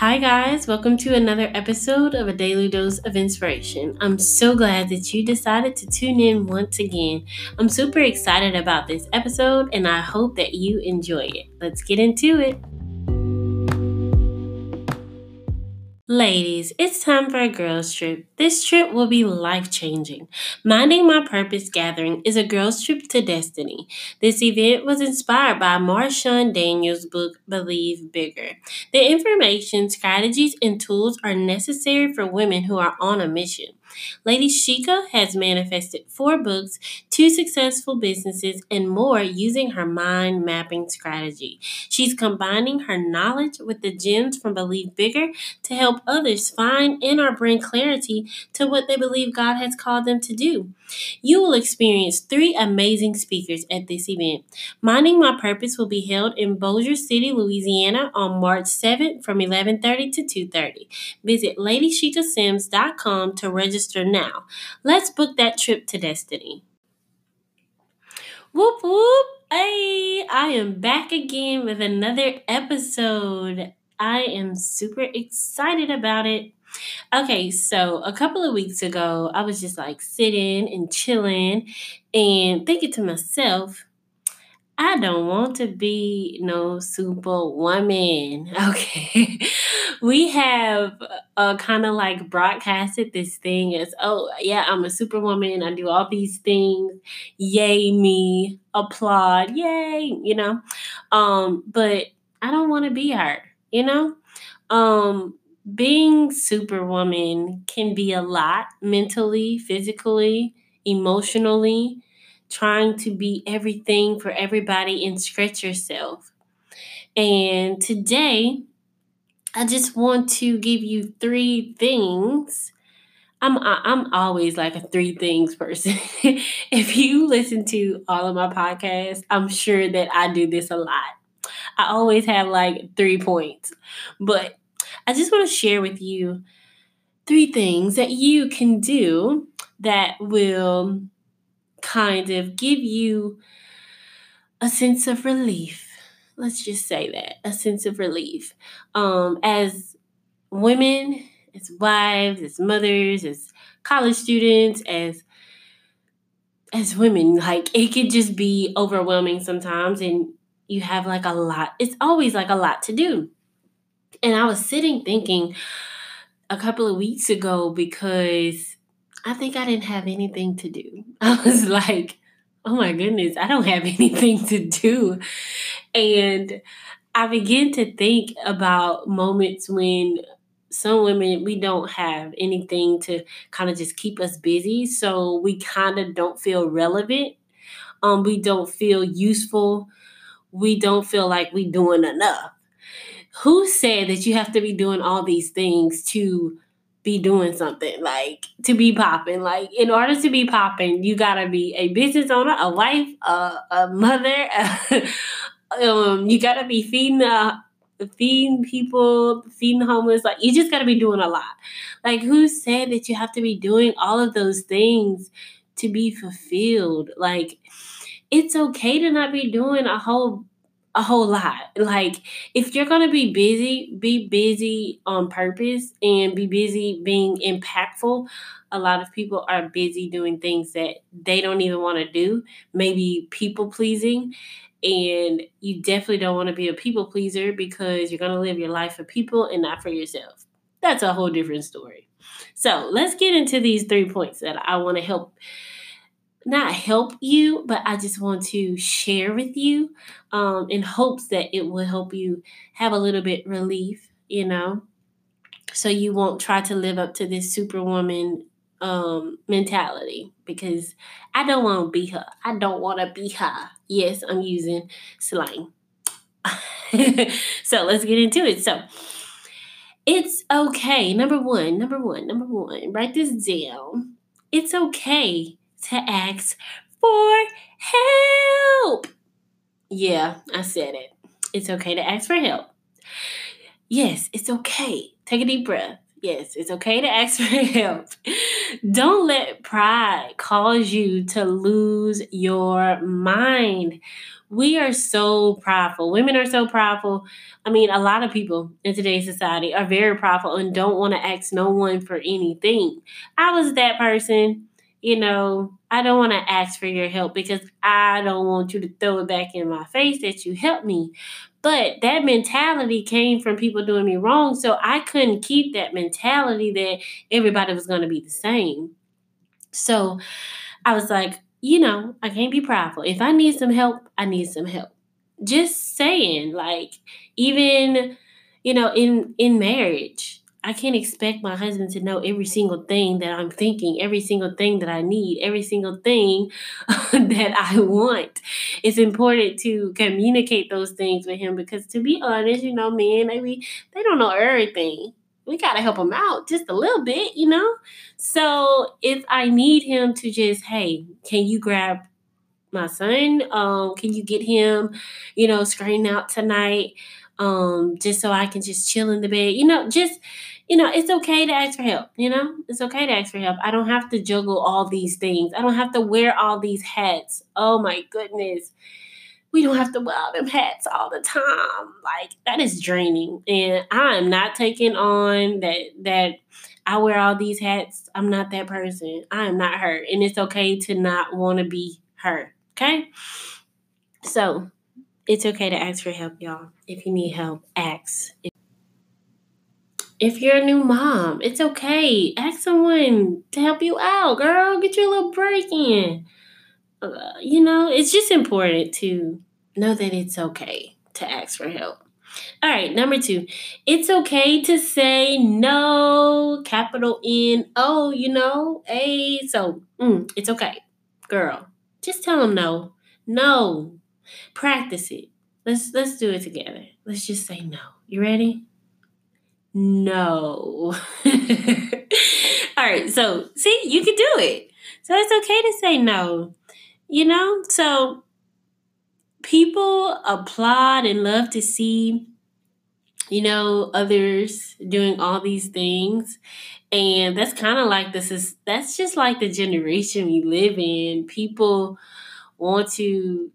Hi, guys. Welcome to another episode of A Daily Dose of Inspiration. I'm so glad that you decided to tune in once again. I'm super excited about this episode and I hope that you enjoy it. Let's get into it. Ladies, it's time for a girls' trip. This trip will be life changing. Minding My Purpose Gathering is a girls' trip to destiny. This event was inspired by Marshawn Daniels' book, Believe Bigger. The information, strategies, and tools are necessary for women who are on a mission. Lady Shika has manifested four books, two successful businesses, and more using her mind mapping strategy. She's combining her knowledge with the gems from Believe Bigger to help others find and or bring clarity to what they believe God has called them to do. You will experience three amazing speakers at this event. Minding My Purpose will be held in Bossier City, Louisiana on March 7th from 11:30 to 2:30. Visit ladyshikasims.com to register now. Let's book that trip to destiny. Whoop whoop! Hey, I am back again with another episode. I am super excited about it. Okay, so a couple of weeks ago, I was just like sitting and chilling and thinking to myself, I don't want to be no superwoman. Okay. we have uh, kind of like broadcasted this thing as, oh, yeah, I'm a superwoman. I do all these things. Yay, me. Applaud. Yay. You know? Um, but I don't want to be her, you know? Um, being superwoman can be a lot mentally, physically, emotionally, trying to be everything for everybody and stretch yourself. And today, I just want to give you three things. I'm I'm always like a three things person. if you listen to all of my podcasts, I'm sure that I do this a lot. I always have like three points. But I just want to share with you three things that you can do that will kind of give you a sense of relief. Let's just say that a sense of relief. Um, as women, as wives, as mothers, as college students, as as women, like it could just be overwhelming sometimes, and you have like a lot. It's always like a lot to do. And I was sitting thinking a couple of weeks ago because I think I didn't have anything to do. I was like, oh my goodness, I don't have anything to do. And I began to think about moments when some women we don't have anything to kind of just keep us busy so we kind of don't feel relevant um we don't feel useful we don't feel like we're doing enough who said that you have to be doing all these things to be doing something like to be popping. Like in order to be popping you gotta be a business owner a wife a, a mother. Um, you gotta be feeding uh, feeding people feeding the homeless. Like you just gotta be doing a lot. Like who said that you have to be doing all of those things to be fulfilled? Like it's okay to not be doing a whole a whole lot. Like if you're going to be busy, be busy on purpose and be busy being impactful. A lot of people are busy doing things that they don't even want to do, maybe people pleasing. And you definitely don't want to be a people pleaser because you're going to live your life for people and not for yourself. That's a whole different story. So let's get into these three points that I want to help not help you, but I just want to share with you um, in hopes that it will help you have a little bit relief, you know, so you won't try to live up to this superwoman um, mentality because I don't want to be her. I don't want to be her. Yes, I'm using slang. so let's get into it. So it's okay. Number one, number one, number one, write this down. It's okay to ask for help. Yeah, I said it. It's okay to ask for help. Yes, it's okay. Take a deep breath. Yes, it's okay to ask for help. Don't let pride cause you to lose your mind. we are so prideful. Women are so prideful. I mean, a lot of people in today's society are very prideful and don't want to ask no one for anything. I was that person. You know, I don't want to ask for your help because I don't want you to throw it back in my face that you helped me. But that mentality came from people doing me wrong. So I couldn't keep that mentality that everybody was going to be the same. So I was like, you know, I can't be prideful. If I need some help, I need some help. Just saying, like, even, you know, in in marriage, I can't expect my husband to know every single thing that I'm thinking, every single thing that I need, every single thing that I want. It's important to communicate those things with him because, to be honest, you know, men, maybe they don't know everything we got to help him out just a little bit, you know? So if I need him to just, hey, can you grab my son? Um, can you get him, you know, screened out tonight? Um, just so I can just chill in the bed, you know, just you know, it's okay to ask for help, you know? It's okay to ask for help. I don't have to juggle all these things. I don't have to wear all these hats. Oh my goodness we don't have to wear them hats all the time. Like that is draining. And I am not taking on that that I wear all these hats. I'm not that person. I am not her. And it's okay to not want to be her. Okay? So it's okay to ask for help, y'all. If you need help, ask. If you're a new mom, it's okay. Ask someone to help you out, girl. Get your little break in. Uh, you know, it's just important to know that it's okay to ask for help. All right, number two, it's okay to say no, capital N O, you know, A. So mm, it's okay, girl. Just tell them no, no. Practice it. Let's let's do it together. Let's just say no. You ready? No. All right, so see, you can do it. So it's okay to say no. You know, so people applaud and love to see you know others doing all these things and that's kind of like this is that's just like the generation we live in people want to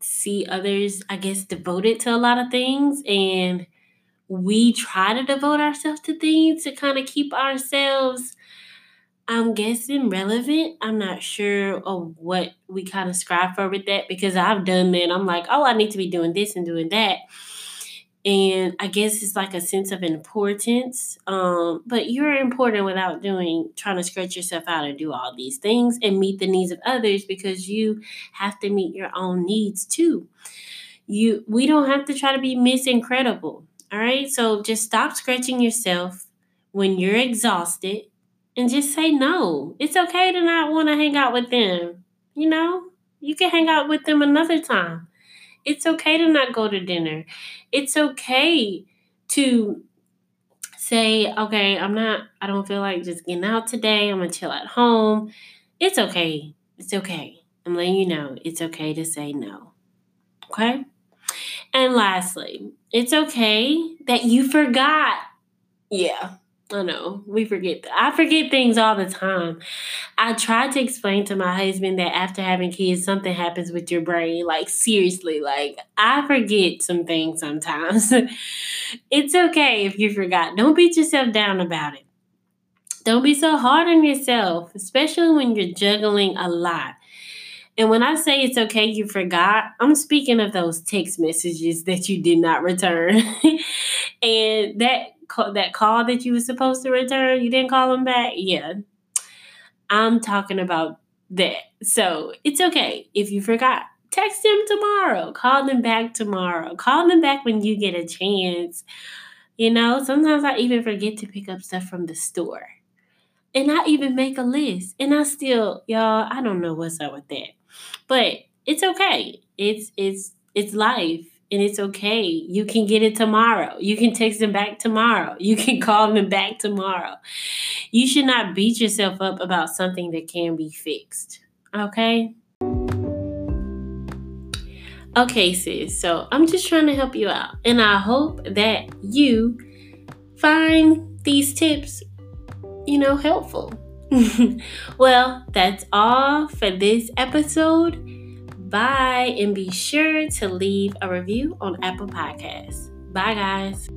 see others i guess devoted to a lot of things and we try to devote ourselves to things to kind of keep ourselves I'm guessing relevant. I'm not sure of what we kind of strive for with that because I've done that. I'm like, oh, I need to be doing this and doing that. And I guess it's like a sense of importance. Um, but you're important without doing trying to stretch yourself out and do all these things and meet the needs of others because you have to meet your own needs too. You we don't have to try to be Miss Incredible. All right. So just stop scratching yourself when you're exhausted and just say no. It's okay to not want to hang out with them. You know, you can hang out with them another time. It's okay to not go to dinner. It's okay to say, okay, I'm not, I don't feel like just getting out today. I'm going to chill at home. It's okay. It's okay. I'm letting you know it's okay to say no. Okay? And lastly, it's okay that you forgot. Yeah, I know we forget. I forget things all the time. I try to explain to my husband that after having kids, something happens with your brain. Like seriously, like I forget some things sometimes. it's okay if you forgot. Don't beat yourself down about it. Don't be so hard on yourself, especially when you're juggling a lot. And when I say it's okay you forgot, I'm speaking of those text messages that you did not return. and that that call that you were supposed to return, you didn't call them back. Yeah, I'm talking about that. So it's okay if you forgot. Text them tomorrow. Call them back tomorrow. Call them back when you get a chance. You know, sometimes I even forget to pick up stuff from the store. And I even make a list. And I still, y'all, I don't know what's up with that. But it's okay. It's it's it's life and it's okay. You can get it tomorrow. You can text them back tomorrow. You can call them back tomorrow. You should not beat yourself up about something that can be fixed. Okay? Okay, sis. So I'm just trying to help you out. And I hope that you find these tips, you know, helpful. well, that's all for this episode Bye, and be sure to leave a review on Apple Podcasts. Bye, guys.